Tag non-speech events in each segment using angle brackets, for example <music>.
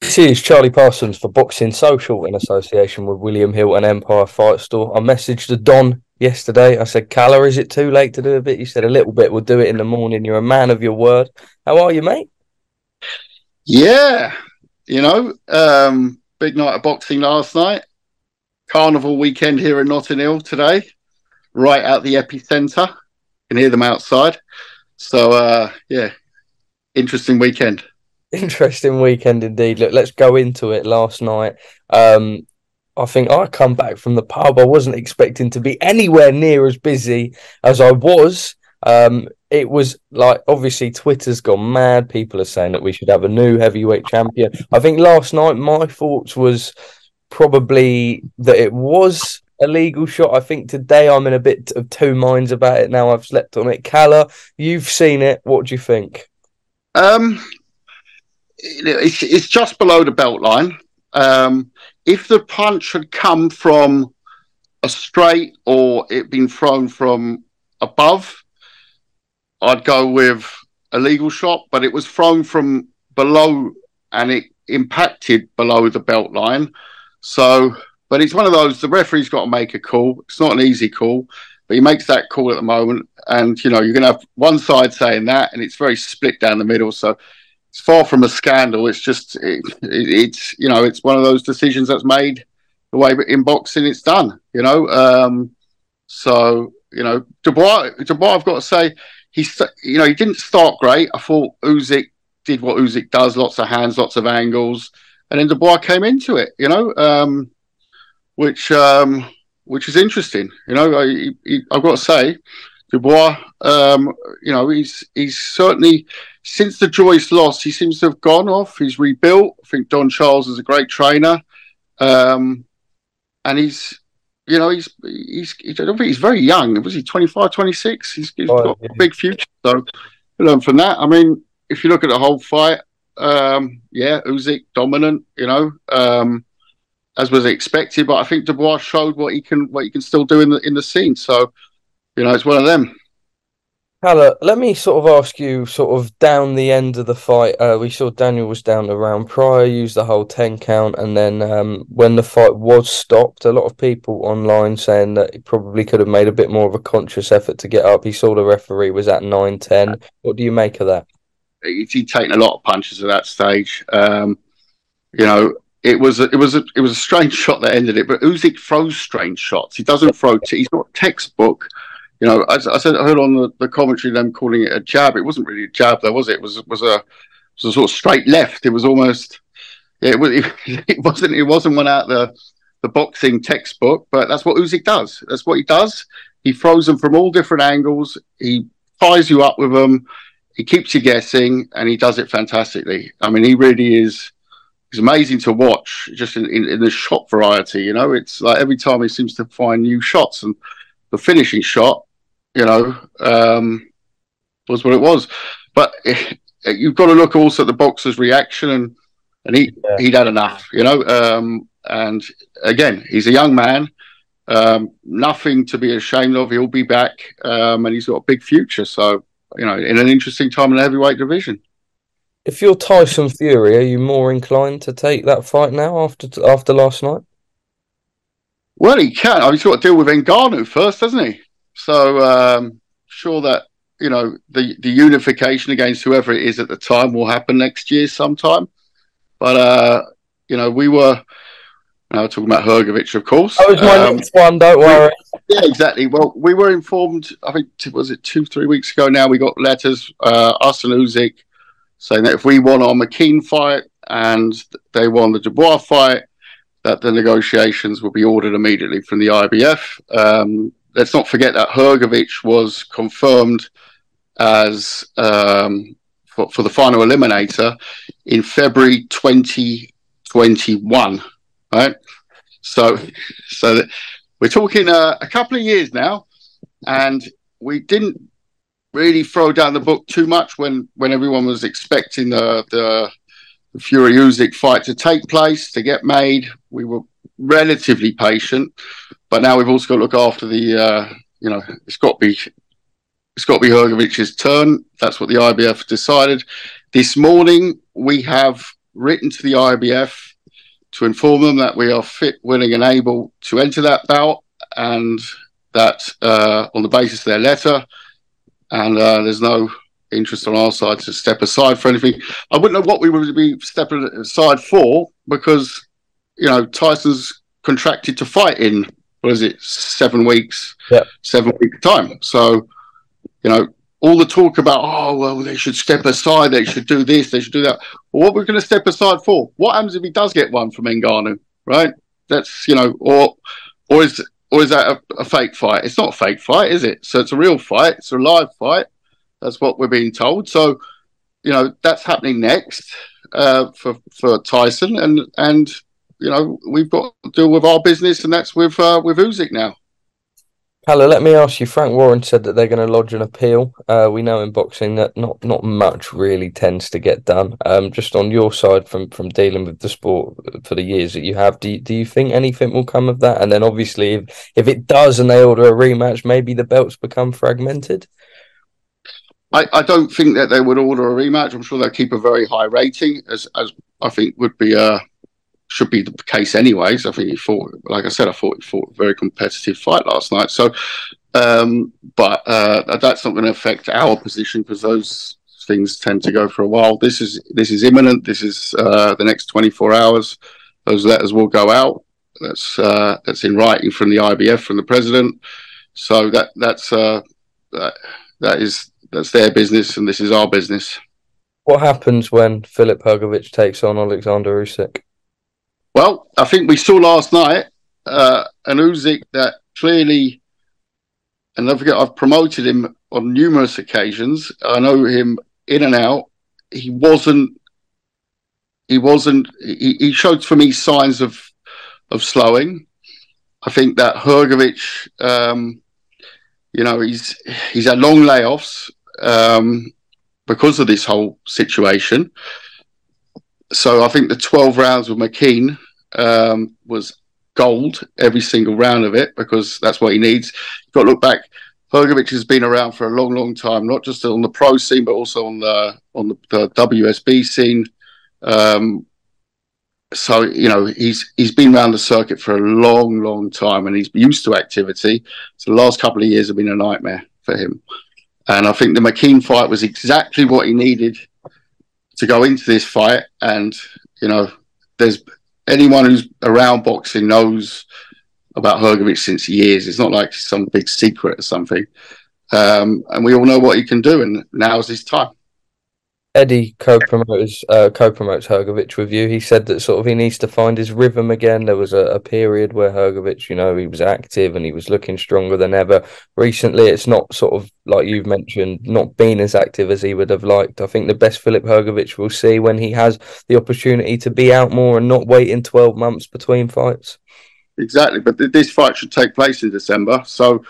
This is Charlie Parsons for Boxing Social in association with William Hill and Empire Fight Store. I messaged the Don yesterday. I said, Kalle, is it too late to do a bit? You said, a little bit. We'll do it in the morning. You're a man of your word. How are you, mate? Yeah. You know, um, big night of boxing last night. Carnival weekend here in Notting Hill today, right at the epicenter. You can hear them outside. So, uh, yeah, interesting weekend. <laughs> Interesting weekend indeed. Look, let's go into it. Last night, um, I think I come back from the pub. I wasn't expecting to be anywhere near as busy as I was. Um, it was like obviously Twitter's gone mad. People are saying that we should have a new heavyweight champion. I think last night my thoughts was probably that it was a legal shot. I think today I'm in a bit of two minds about it. Now I've slept on it. Kalle, you've seen it. What do you think? Um, it's, it's just below the belt line. Um, if the punch had come from a straight or it been thrown from above, I'd go with a legal shot, but it was thrown from below and it impacted below the belt line. So, but it's one of those, the referee's got to make a call. It's not an easy call, but he makes that call at the moment. And, you know, you're going to have one side saying that, and it's very split down the middle. So it's far from a scandal. It's just, it, it, it's, you know, it's one of those decisions that's made the way in boxing it's done, you know. Um, so, you know, Dubois, Dubois, I've got to say, he's, you know, he didn't start great. I thought Usyk did what Usyk does, lots of hands, lots of angles, and then Dubois came into it, you know, um, which um, which is interesting. You know, I, have got to say, Dubois, um, you know, he's he's certainly since the Joyce loss, he seems to have gone off. He's rebuilt. I think Don Charles is a great trainer, um, and he's you know, he's he's I don't think he's very young. Was he 25, 26? He's, he's oh, got yeah. a big future. So learn from that. I mean, if you look at the whole fight, um, yeah, Usyk dominant, you know, um, as was expected. But I think Dubois showed what he can what he can still do in the in the scene. So, you know, it's one of them. Kalle, let me sort of ask you, sort of down the end of the fight. Uh, we saw Daniel was down the round prior, used the whole ten count, and then um, when the fight was stopped, a lot of people online saying that he probably could have made a bit more of a conscious effort to get up. He saw the referee was at nine ten. What do you make of that? He'd taken a lot of punches at that stage. Um, you know, it was a, it was a, it was a strange <laughs> shot that ended it. But Usyk throws strange shots. He doesn't throw. T- he's not textbook you know, I, I said I heard on the, the commentary them calling it a jab. It wasn't really a jab, though, was it? It was was a was a sort of straight left. It was almost yeah, it, was, <laughs> it wasn't it wasn't one out the the boxing textbook, but that's what Usyk does. That's what he does. He throws them from all different angles. He fires you up with them. He keeps you guessing, and he does it fantastically. I mean, he really is. He's amazing to watch, just in, in, in the shot variety. You know, it's like every time he seems to find new shots, and the finishing shot you know, um, was what it was. But it, <laughs> you've got to look also at the boxer's reaction, and and he yeah. he'd had enough, you know. Um, and again, he's a young man. Um, nothing to be ashamed of. He'll be back, um, and he's got a big future. So, you know, in an interesting time in the heavyweight division. If you're Tyson Fury, are you more inclined to take that fight now after after last night? Well, he can. I mean, he's got to deal with Ngannou first, doesn't he? So, um, sure that you know the the unification against whoever it is at the time will happen next year sometime. But uh, you know, we were now talking about Hrgovic, of course. That was my um, next one. Don't worry. Yeah, exactly. Well, we were informed. I think was it two, three weeks ago. Now we got letters, uh, us and Usyk, saying that if we won our McKean fight and they won the Dubois fight, that the negotiations will be ordered immediately from the IBF. Um, let's not forget that Hrgovic was confirmed as um, for, for, the final eliminator in February 2021. Right, so so we're talking uh, a couple of years now, and we didn't really throw down the book too much when when everyone was expecting the the, the Fury Usyk fight to take place to get made. We were relatively patient, but now we've also got to look after the. Uh, you know, it's got to be it's got to be Hrgovic's turn. That's what the IBF decided. This morning, we have written to the IBF to inform them that we are fit, willing, and able to enter that bout, and that uh, on the basis of their letter, and uh, there's no interest on our side to step aside for anything. I wouldn't know what we would be stepping aside for because, you know, Tyson's contracted to fight in what is it, seven weeks, yeah. seven week time. So you know, all the talk about, oh, well, they should step aside, they should do this, they should do that. Well, what we're going to step aside for? What happens if he does get one from Ngannou, right? That's, you know, or or is or is that a, a, fake fight? It's not a fake fight, is it? So it's a real fight, it's a live fight. That's what we're being told. So, you know, that's happening next uh, for for Tyson, and and you know we've got to deal with our business, and that's with uh, with Usyk now. Hello, let me ask you. Frank Warren said that they're going to lodge an appeal. Uh, we know in boxing that not not much really tends to get done. Um, just on your side, from from dealing with the sport for the years that you have, do you, do you think anything will come of that? And then obviously, if if it does, and they order a rematch, maybe the belts become fragmented. I, I don't think that they would order a rematch. I'm sure they'll keep a very high rating, as as I think would be a should be the case anyways. I think he fought, like I said, I thought he fought a very competitive fight last night. So, um, but uh, that's not going to affect our position because those things tend to go for a while. This is this is imminent. This is uh, the next 24 hours. Those letters will go out. That's uh, that's in writing from the IBF from the president. So that that's uh, that, that is that's their business, and this is our business. What happens when Filip Hrgovic takes on Alexander Usyk? Well, I think we saw last night uh, an Usyk that clearly, and don't forget, I've promoted him on numerous occasions. I know him in and out. He wasn't. He wasn't. He, he showed for me signs of of slowing. I think that Hrgovic, um, you know, he's he's had long layoffs um, because of this whole situation so I think the 12 rounds with McKean um, was gold every single round of it because that's what he needs. You've got to look back. Hrgovic has been around for a long, long time, not just on the pro scene, but also on the on the, the WSB scene. Um, so you know he's he's been around the circuit for a long, long time, and he's used to activity. So the last couple of years have been a nightmare for him, and I think the McKean fight was exactly what he needed to go into this fight. And, you know, there's anyone who's around boxing knows about Hrgovic since years. It's not like some big secret or something. Um, and we all know what he can do, and now's his time. Eddie co-promotes uh, co-promotes Hrgovic with you. He said that sort of he needs to find his rhythm again. There was a, a, period where Hrgovic, you know, he was active and he was looking stronger than ever. Recently, it's not sort of like you've mentioned, not been as active as he would have liked. I think the best Filip Hrgovic will see when he has the opportunity to be out more and not waiting twelve months between fights. Exactly, but th- this fight should take place in December. So,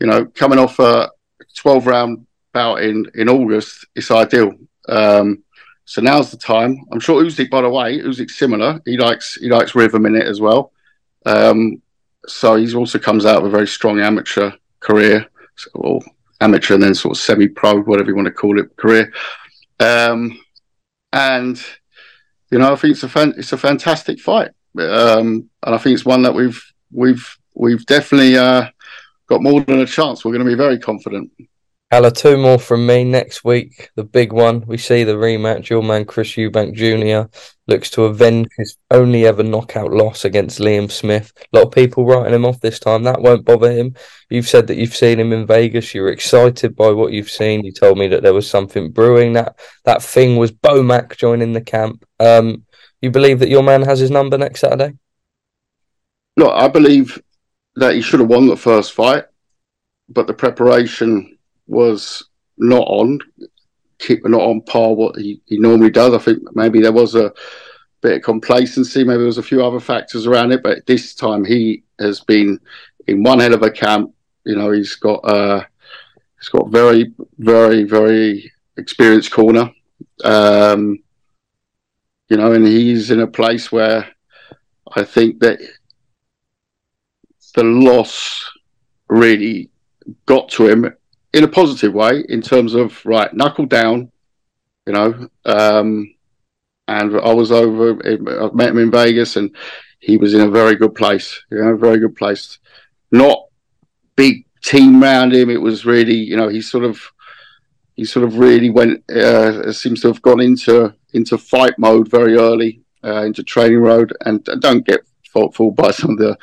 you know, coming off a twelve round bout in in August, it's ideal um, so now's the time. I'm sure Usyk, by the way, Usyk's similar. He likes he likes rhythm in it as well. Um, so he's also comes out of a very strong amateur career, or amateur and then sort of semi-pro, whatever you want to call it, career. Um, and you know, I think it's a fan- it's a fantastic fight, um, and I think it's one that we've we've we've definitely uh, got more than a chance. We're going to be very confident. Kalle, two more from me next week. The big one. We see the rematch. Your man Chris Eubank Jr. looks to avenge his only ever knockout loss against Liam Smith. A lot of people writing him off this time. That won't bother him. You've said that you've seen him in Vegas. You're excited by what you've seen. You told me that there was something brewing. That that thing was Bomac joining the camp. Um, you believe that your man has his number next Saturday? Look, I believe that he should have won the first fight, but the preparation was not on, not on par what he, he normally does. I think maybe there was a bit of complacency, maybe there was a few other factors around it, but this time he has been in one hell of a camp. You know, he's got uh, he's got very, very, very experienced corner. Um, you know, and he's in a place where I think that the loss really got to him in a positive way in terms of right knuckle down you know um, and i was over i met him in vegas and he was in a very good place you know very good place. Not big team around him. It was really you know he sort of he sort of really went uh, seems to have gone into into fight mode very early uh, into training road and don't get fooled by some of the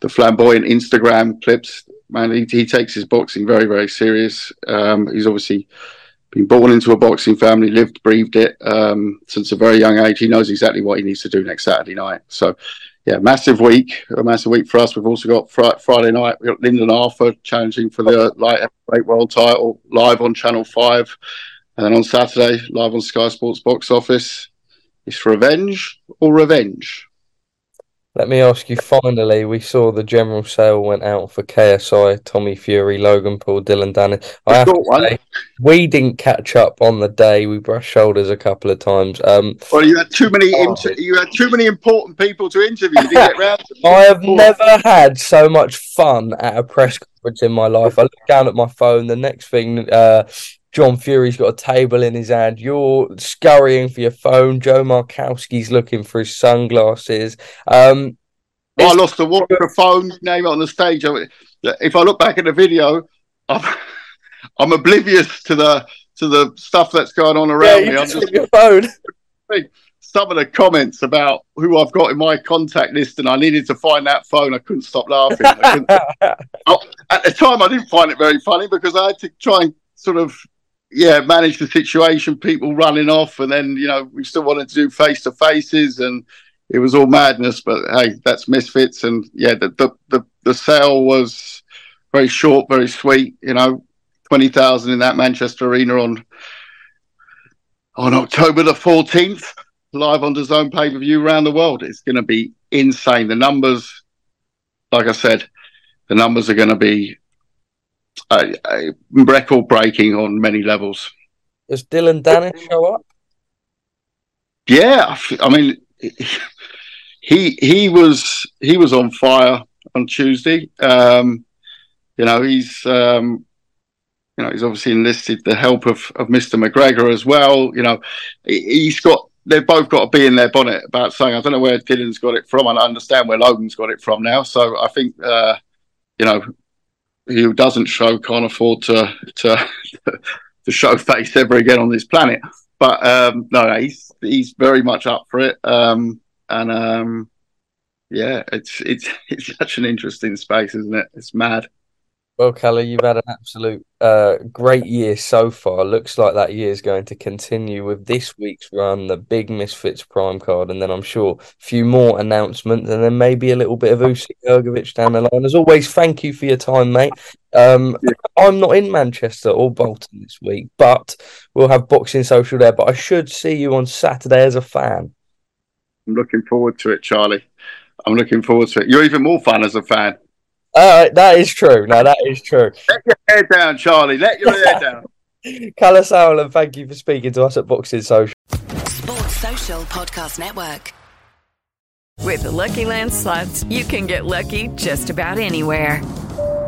the flamboyant instagram clips man, he, he takes his boxing very, very serious. Um, he's obviously been born into a boxing family, lived, breathed it um, since a very young age. He knows exactly what he needs to do next Saturday night. So, yeah, massive week, a massive week for us. We've also got fr- Friday night. We've got Lyndon Arthur challenging for the light heavyweight world title live on Channel Five, and then on Saturday live on Sky Sports box office. It's revenge or revenge. Let me ask you finally, we saw the general sale went out for KSI, Tommy Fury, Logan Paul, Dillon Danis. I have to say, we didn't catch up on the day. We brushed shoulders a couple of times. Um, well, you had too many inter- you had too many important people to interview. Didn't get <laughs> round to I have never had so much fun at a press conference in my life. I look down at my phone. The next thing, uh, John Fury's got a table in his hand. You're scurrying for your phone. Joe Markowski's looking for his sunglasses. Um, I lost the water phone. Name it on the stage. If I look back at the video, I'm, <laughs> I'm oblivious to the to the stuff that's going on around yeah, me. I'm just your phone. <laughs> Some of the comments about who I've got in my contact list, and I needed to find that phone. I couldn't stop laughing. Couldn't, <laughs> at the time, I didn't find it very funny because I had to try and sort of yeah, manage the situation, people running off, and then you know we still wanted to do face to faces, and it was all madness. But hey, that's misfits, and yeah, the the the, the sale was very short, very sweet. You know, twenty thousand in that Manchester arena on on October the fourteenth, live on DAZN pay per view around the world. It's going to be insane. The numbers, like I said, the numbers are going to be uh, record breaking on many levels. Does Dillon Danis show up? Yeah, I mean, he he was he was on fire on Tuesday. Um, you know, he's um, you know he's obviously enlisted the help of of Mr. McGregor as well. You know, he's got they've both got to be in their bonnet about saying I don't know where Dillon's got it from. And I understand where Logan's got it from now. So I think uh, you know who doesn't show can't afford to to <laughs> to show face ever again on this planet. But um, no, he's he's very much up for it, um, and um, yeah, it's it's <laughs> it's such an interesting space, isn't it? It's mad. Well, Kalle, you've had an absolute uh, great year so far. Looks like that year is going to continue with this week's run, the big Misfits Prime card, and then I'm sure a few more announcements, and then maybe a little bit of Usyk Hrgovic down the line. As always, thank you for your time, mate. Um, yeah. I'm not in Manchester or Bolton this week, but we'll have boxing social there. But I should see you on Saturday as a fan. I'm looking forward to it, Charlie. I'm looking forward to it. You're even more fun as a fan. Uh, that is true. No, that is true. Let your hair down, Charlie. Let your hair <laughs> down. Kalle Sauerland, thank you for speaking to us at Boxing Social. Sports Social Podcast Network. With the Lucky Land slots, you can get lucky just about anywhere.